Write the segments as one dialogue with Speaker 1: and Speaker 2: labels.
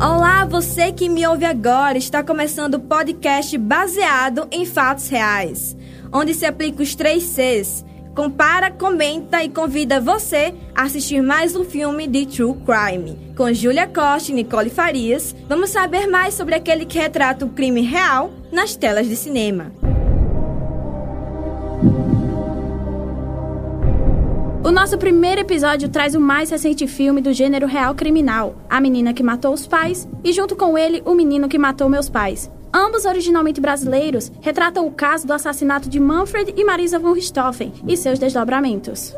Speaker 1: Olá, você que me ouve agora. Está começando o podcast baseado em fatos reais, onde se aplica os três Cs. Compara, comenta e convida você a assistir mais um filme de True Crime. Com Julia Costa e Nicole Farias, vamos saber mais sobre aquele que retrata o crime real nas telas de cinema.
Speaker 2: O nosso primeiro episódio traz o mais recente filme do gênero real criminal, A Menina que Matou os Pais, e junto com ele, O Menino que Matou Meus Pais. Ambos originalmente brasileiros, retratam o caso do assassinato de Manfred e Marisa von Richthofen e seus desdobramentos.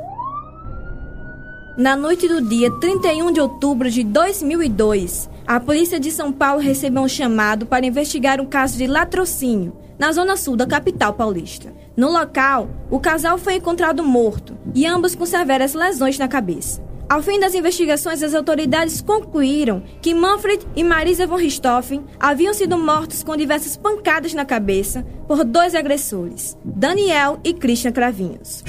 Speaker 1: Na noite do dia 31 de outubro de 2002, a polícia de São Paulo recebeu um chamado para investigar um caso de latrocínio na zona sul da capital paulista. No local, o casal foi encontrado morto e ambos com severas lesões na cabeça. Ao fim das investigações, as autoridades concluíram que Manfred e Marisa von Richthofen haviam sido mortos com diversas pancadas na cabeça por dois agressores, Daniel e Christian Cravinhos.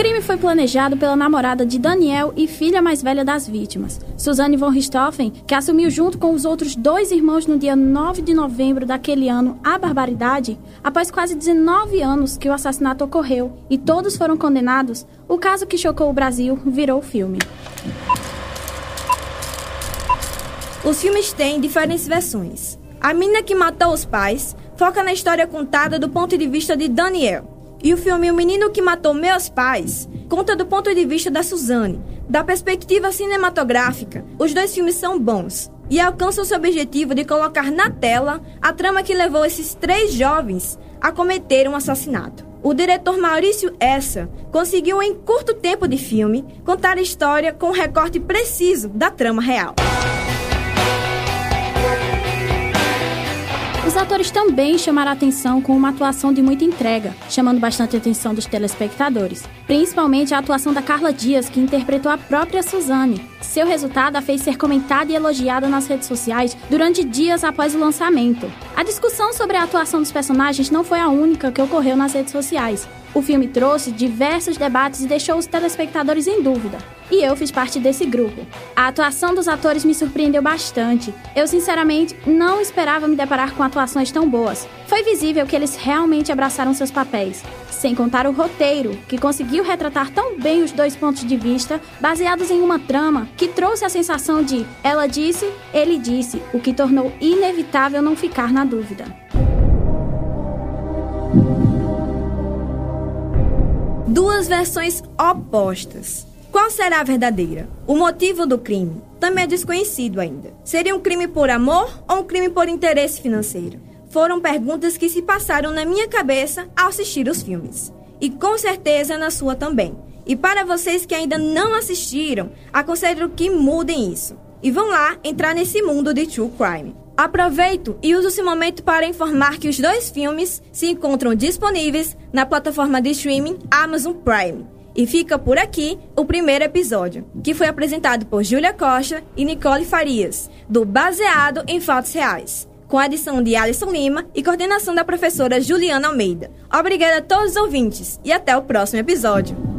Speaker 2: Crime foi planejado pela namorada de Daniel e filha mais velha das vítimas, Suzanne von Richthofen, que assumiu junto com os outros dois irmãos no dia 9 de novembro daquele ano a barbaridade, após quase 19 anos que o assassinato ocorreu e todos foram condenados, o caso que chocou o Brasil virou filme.
Speaker 1: Os filmes têm diferentes versões. A Mina que Matou os Pais foca na história contada do ponto de vista de Daniel. E o filme O Menino que Matou Meus Pais conta do ponto de vista da Suzanne. Da perspectiva cinematográfica, os dois filmes são bons e alcançam seu objetivo de colocar na tela a trama que levou esses três jovens a cometer um assassinato. O diretor Maurício Essa conseguiu, em curto tempo de filme, contar a história com um recorte preciso da trama real.
Speaker 2: Os atores também chamaram atenção com uma atuação de muita entrega, chamando bastante atenção dos telespectadores. Principalmente a atuação da Carla Dias, que interpretou a própria Suzane. Seu resultado a fez ser comentada e elogiada nas redes sociais durante dias após o lançamento. A discussão sobre a atuação dos personagens não foi a única que ocorreu nas redes sociais. O filme trouxe diversos debates e deixou os telespectadores em dúvida. E eu fiz parte desse grupo. A atuação dos atores me surpreendeu bastante. Eu, sinceramente, não esperava me deparar com atuações tão boas. Foi visível que eles realmente abraçaram seus papéis. Sem contar o roteiro, que conseguiu retratar tão bem os dois pontos de vista, baseados em uma trama que trouxe a sensação de ela disse, ele disse, o que tornou inevitável não ficar na dúvida.
Speaker 1: duas versões opostas. Qual será a verdadeira? O motivo do crime também é desconhecido ainda. Seria um crime por amor ou um crime por interesse financeiro? Foram perguntas que se passaram na minha cabeça ao assistir os filmes. E com certeza na sua também. E para vocês que ainda não assistiram, aconselho que mudem isso. E vão lá entrar nesse mundo de true crime. Aproveito e uso esse momento para informar que os dois filmes se encontram disponíveis na plataforma de streaming Amazon Prime. E fica por aqui o primeiro episódio, que foi apresentado por Júlia Costa e Nicole Farias, do Baseado em Fatos Reais, com a edição de Alisson Lima e coordenação da professora Juliana Almeida. Obrigada a todos os ouvintes e até o próximo episódio.